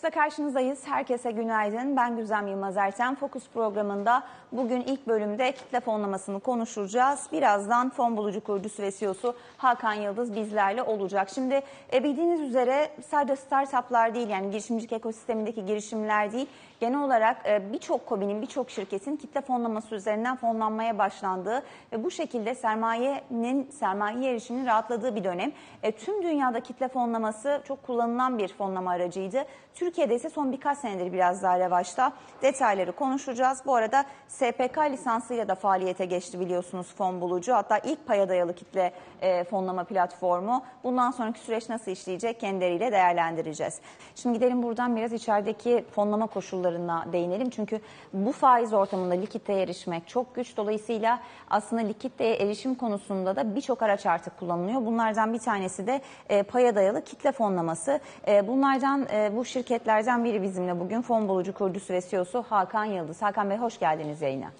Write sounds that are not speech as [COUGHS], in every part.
Fokus'ta karşınızdayız. Herkese günaydın. Ben Güzem Yılmaz Erten. Fokus programında bugün ilk bölümde kitle fonlamasını konuşacağız. Birazdan fon bulucu kurucusu ve CEO'su Hakan Yıldız bizlerle olacak. Şimdi e, bildiğiniz üzere sadece startuplar değil yani girişimcilik ekosistemindeki girişimler değil. Genel olarak e, birçok KOBİ'nin, birçok şirketin kitle fonlaması üzerinden fonlanmaya başlandığı ve bu şekilde sermayenin, sermaye erişiminin rahatladığı bir dönem. E, tüm dünyada kitle fonlaması çok kullanılan bir fonlama aracıydı. Türkiye'de ise son birkaç senedir biraz daha revaçta. Detayları konuşacağız. Bu arada SPK lisansıyla da faaliyete geçti biliyorsunuz fon bulucu. Hatta ilk paya dayalı kitle e, fonlama platformu. Bundan sonraki süreç nasıl işleyecek kendileriyle değerlendireceğiz. Şimdi gidelim buradan biraz içerideki fonlama koşullarına değinelim. Çünkü bu faiz ortamında likiditeye erişmek çok güç. Dolayısıyla aslında likiditeye erişim konusunda da birçok araç artık kullanılıyor. Bunlardan bir tanesi de e, paya dayalı kitle fonlaması. E, bunlardan e, bu şirketlerden biri bizimle bugün fon bulucu kurucusu ve CEO'su Hakan Yıldız. Hakan Bey hoş geldiniz yayına.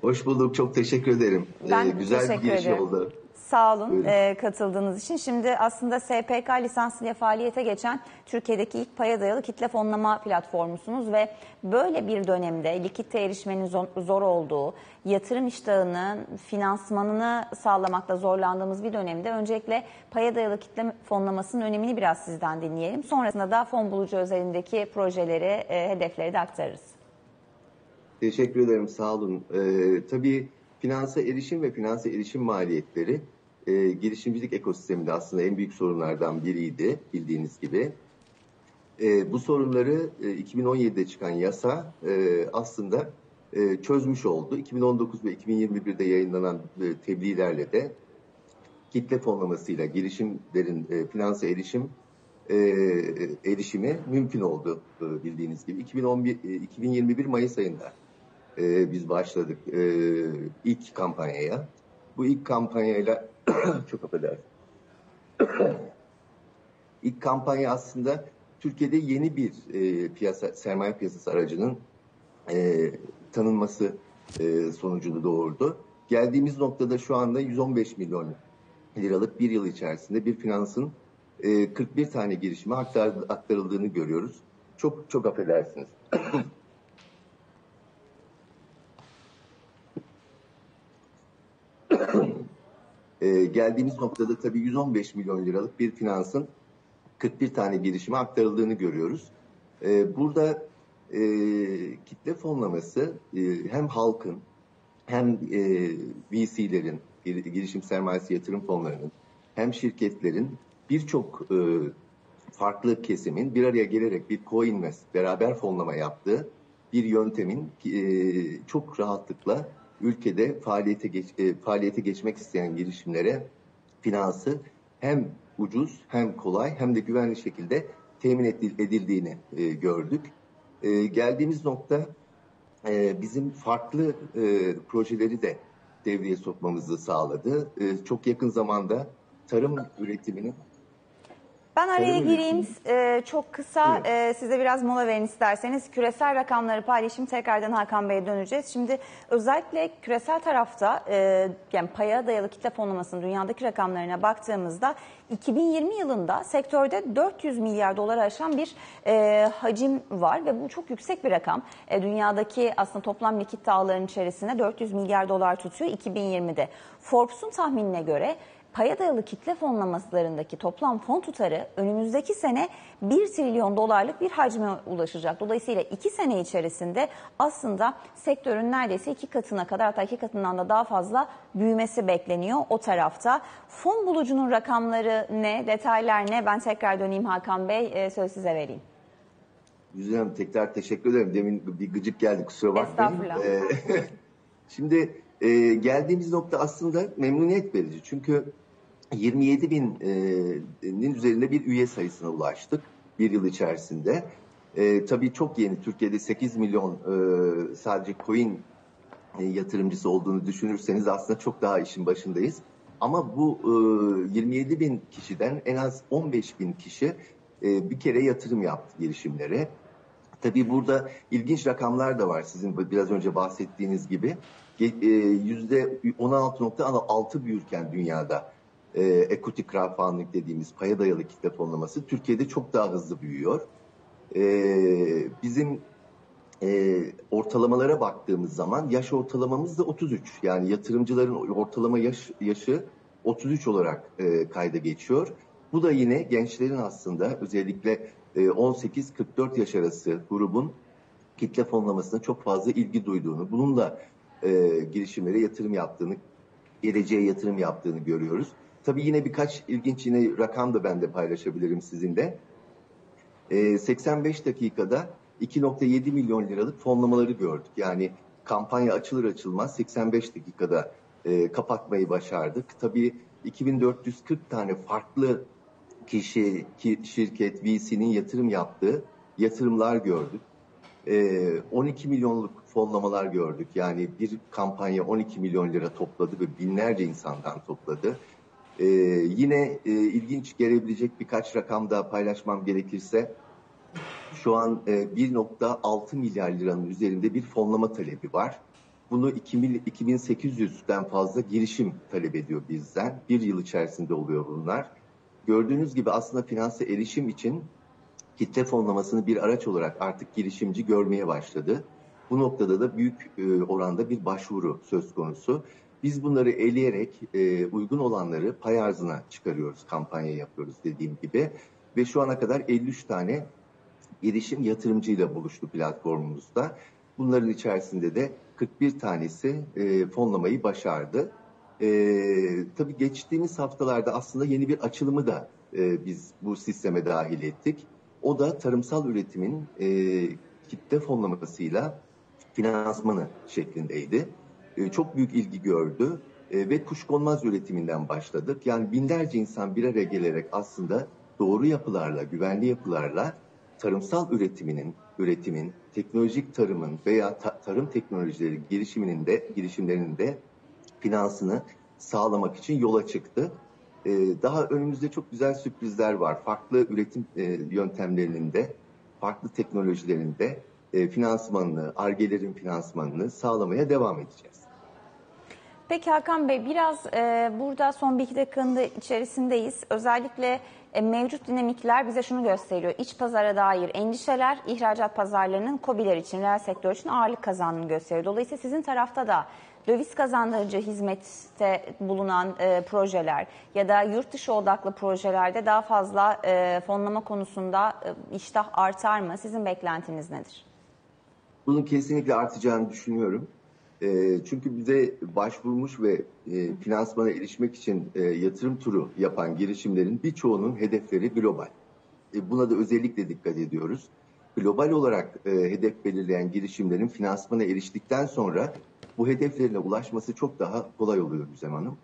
Hoş bulduk. Çok teşekkür ederim. Ben Ee, güzel teşekkür bir giriş ederim. oldu. Sağ olun e, katıldığınız için. Şimdi aslında SPK lisansıyla faaliyete geçen Türkiye'deki ilk paya dayalı kitle fonlama platformusunuz ve böyle bir dönemde likitte erişmenin zor, zor olduğu, yatırım iştahının finansmanını sağlamakta zorlandığımız bir dönemde öncelikle paya dayalı kitle fonlamasının önemini biraz sizden dinleyelim. Sonrasında da fon bulucu özelindeki projeleri, e, hedefleri de aktarırız. Teşekkür ederim. Sağ olun. Ee, tabii finansa erişim ve finansa erişim maliyetleri e, girişimcilik ekosisteminde aslında en büyük sorunlardan biriydi bildiğiniz gibi. E, bu sorunları e, 2017'de çıkan yasa e, aslında e, çözmüş oldu. 2019 ve 2021'de yayınlanan e, tebliğlerle de kitle fonlamasıyla girişimlerin e, finansa erişim e, erişimi mümkün oldu e, bildiğiniz gibi. 2011 e, 2021 Mayıs ayında e, biz başladık e, ilk kampanyaya. Bu ilk kampanyayla [COUGHS] çok affedersin. [COUGHS] ilk kampanya aslında Türkiye'de yeni bir e, piyasa sermaye piyasası aracının e, tanınması e, sonucunu doğurdu. Geldiğimiz noktada şu anda 115 milyon liralık bir yıl içerisinde bir finansın e, 41 tane girişime aktar, aktarıldığını görüyoruz. Çok çok affedersiniz. [COUGHS] E, geldiğimiz noktada tabii 115 milyon liralık bir finansın 41 tane girişime aktarıldığını görüyoruz. E, burada e, kitle fonlaması e, hem halkın hem e, VC'lerin, gir- girişim sermayesi yatırım fonlarının hem şirketlerin birçok e, farklı kesimin bir araya gelerek bir co-invest, beraber fonlama yaptığı bir yöntemin e, çok rahatlıkla ülkede faaliyete geç, e, faaliyete geçmek isteyen girişimlere finansı hem ucuz hem kolay hem de güvenli şekilde temin edil- edildiğini e, gördük. E, geldiğimiz nokta e, bizim farklı e, projeleri de devreye sokmamızı sağladı. E, çok yakın zamanda tarım üretiminin Ben araya gireyim. Ee, çok kısa e, size biraz mola verin isterseniz. Küresel rakamları paylaşayım. Tekrardan Hakan Bey'e döneceğiz. Şimdi özellikle küresel tarafta e, yani paya dayalı kitle fonlamasının dünyadaki rakamlarına baktığımızda 2020 yılında sektörde 400 milyar doları aşan bir e, hacim var ve bu çok yüksek bir rakam. E, dünyadaki aslında toplam likit ağlarının içerisinde 400 milyar dolar tutuyor 2020'de. Forbes'un tahminine göre Paya dayalı kitle fonlamalarındaki toplam fon tutarı önümüzdeki sene 1 trilyon dolarlık bir hacme ulaşacak. Dolayısıyla 2 sene içerisinde aslında sektörün neredeyse iki katına kadar hatta iki katından da daha fazla büyümesi bekleniyor o tarafta. Fon bulucunun rakamları ne, detaylar ne? Ben tekrar döneyim Hakan Bey, e, söz size vereyim. Güzel Hanım tekrar teşekkür ederim. Demin bir gıcık geldi kusura bakmayın. Estağfurullah. Ee, [LAUGHS] şimdi e, geldiğimiz nokta aslında memnuniyet verici. Çünkü 27 binin üzerinde bir üye sayısına ulaştık bir yıl içerisinde. E, tabii çok yeni. Türkiye'de 8 milyon e, sadece coin e, yatırımcısı olduğunu düşünürseniz aslında çok daha işin başındayız. Ama bu e, 27 bin kişiden en az 15 bin kişi e, bir kere yatırım yaptı girişimlere. Tabii burada ilginç rakamlar da var sizin biraz önce bahsettiğiniz gibi. E, Yüzde 16.6 büyürken dünyada e, equity crowdfunding dediğimiz paya dayalı kitle fonlaması Türkiye'de çok daha hızlı büyüyor. e, bizim e, ortalamalara baktığımız zaman yaş ortalamamız da 33. Yani yatırımcıların ortalama yaş yaşı 33 olarak e, kayda geçiyor. Bu da yine gençlerin aslında özellikle e, 18-44 yaş arası grubun kitle fonlamasına çok fazla ilgi duyduğunu, bununla e, girişimlere yatırım yaptığını, geleceğe yatırım yaptığını görüyoruz. Tabii yine birkaç ilginç yine rakam da ben de paylaşabilirim sizinle. E, 85 dakikada 2.7 milyon liralık fonlamaları gördük. Yani kampanya açılır açılmaz 85 dakikada e, kapatmayı başardık. Tabii 2440 tane farklı kişi, ki, şirket, VC'nin yatırım yaptığı yatırımlar gördük. E, 12 milyonluk fonlamalar gördük. Yani bir kampanya 12 milyon lira topladı ve binlerce insandan topladı. E, yine e, ilginç gelebilecek birkaç rakam da paylaşmam gerekirse şu an e, 1.6 milyar liranın üzerinde bir fonlama talebi var. Bunu 2000 2800'den fazla girişim talep ediyor bizden. Bir yıl içerisinde oluyor bunlar. Gördüğünüz gibi aslında finanse erişim için kitle fonlamasını bir araç olarak artık girişimci görmeye başladı. Bu noktada da büyük e, oranda bir başvuru söz konusu. Biz bunları eleyerek e, uygun olanları pay arzına çıkarıyoruz, kampanya yapıyoruz dediğim gibi. Ve şu ana kadar 53 tane girişim yatırımcıyla buluştu platformumuzda. Bunların içerisinde de 41 tanesi e, fonlamayı başardı. E, tabii geçtiğimiz haftalarda aslında yeni bir açılımı da e, biz bu sisteme dahil ettik. O da tarımsal üretimin e, kitle fonlamasıyla finansmanı şeklindeydi. E, çok büyük ilgi gördü e, ve kuşkonmaz üretiminden başladık. Yani binlerce insan bir araya gelerek aslında doğru yapılarla, güvenli yapılarla tarımsal üretiminin, üretimin, teknolojik tarımın veya ta- tarım teknolojileri girişiminin de girişimlerinin de finansını sağlamak için yola çıktı. Ee, daha önümüzde çok güzel sürprizler var. Farklı üretim e, yöntemlerinin de, farklı teknolojilerin de e, finansmanını, argelerin finansmanını sağlamaya devam edeceğiz. Peki Hakan Bey biraz e, burada son bir iki dakikanın da içerisindeyiz. Özellikle e, mevcut dinamikler bize şunu gösteriyor. İç pazara dair endişeler ihracat pazarlarının COBİ'ler için, reel sektör için ağırlık kazandığını gösteriyor. Dolayısıyla sizin tarafta da döviz kazandırıcı hizmette bulunan e, projeler ya da yurt dışı odaklı projelerde daha fazla e, fonlama konusunda e, iştah artar mı? Sizin beklentiniz nedir? Bunun kesinlikle artacağını düşünüyorum. E, çünkü bize başvurmuş ve e, finansmana erişmek için e, yatırım turu yapan girişimlerin birçoğunun hedefleri global. E, buna da özellikle dikkat ediyoruz. Global olarak e, hedef belirleyen girişimlerin finansmana eriştikten sonra bu hedeflerine ulaşması çok daha kolay oluyor Güzem Hanım.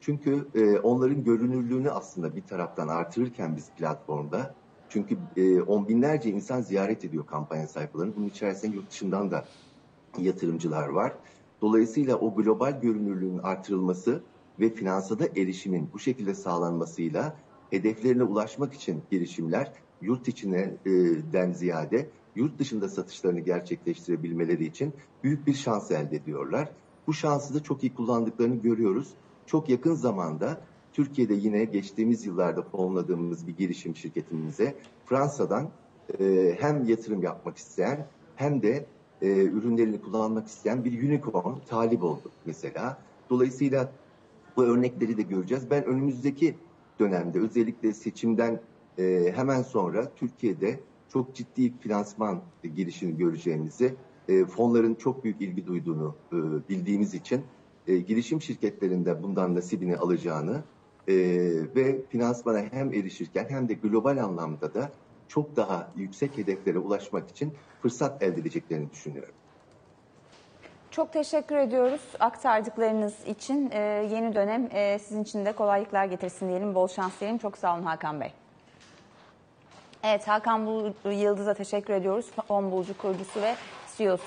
Çünkü e, onların görünürlüğünü aslında bir taraftan artırırken biz platformda çünkü e, on binlerce insan ziyaret ediyor kampanya sayfalarını. Bunun içerisinde yurt dışından da yatırımcılar var. Dolayısıyla o global görünürlüğün artırılması ve finansada erişimin bu şekilde sağlanmasıyla hedeflerine ulaşmak için girişimler yurt içinden ziyade yurt dışında satışlarını gerçekleştirebilmeleri için büyük bir şans elde ediyorlar. Bu şansı da çok iyi kullandıklarını görüyoruz. Çok yakın zamanda Türkiye'de yine geçtiğimiz yıllarda fonladığımız bir girişim şirketimize Fransa'dan e, hem yatırım yapmak isteyen hem de e, ürünlerini kullanmak isteyen bir unicorn talip oldu mesela. Dolayısıyla bu örnekleri de göreceğiz. Ben önümüzdeki dönemde özellikle seçimden e, hemen sonra Türkiye'de çok ciddi finansman girişini göreceğimizi, e, fonların çok büyük ilgi duyduğunu e, bildiğimiz için e, girişim şirketlerinde bundan nasibini alacağını e, ve finansmana hem erişirken hem de global anlamda da çok daha yüksek hedeflere ulaşmak için fırsat elde edeceklerini düşünüyorum. Çok teşekkür ediyoruz aktardıklarınız için. Ee, yeni dönem e, sizin için de kolaylıklar getirsin diyelim, bol şans diyelim. Çok sağ olun Hakan Bey. Evet Hakan Yıldız'a teşekkür ediyoruz. Fon Bulucu kurucusu ve CEO'su.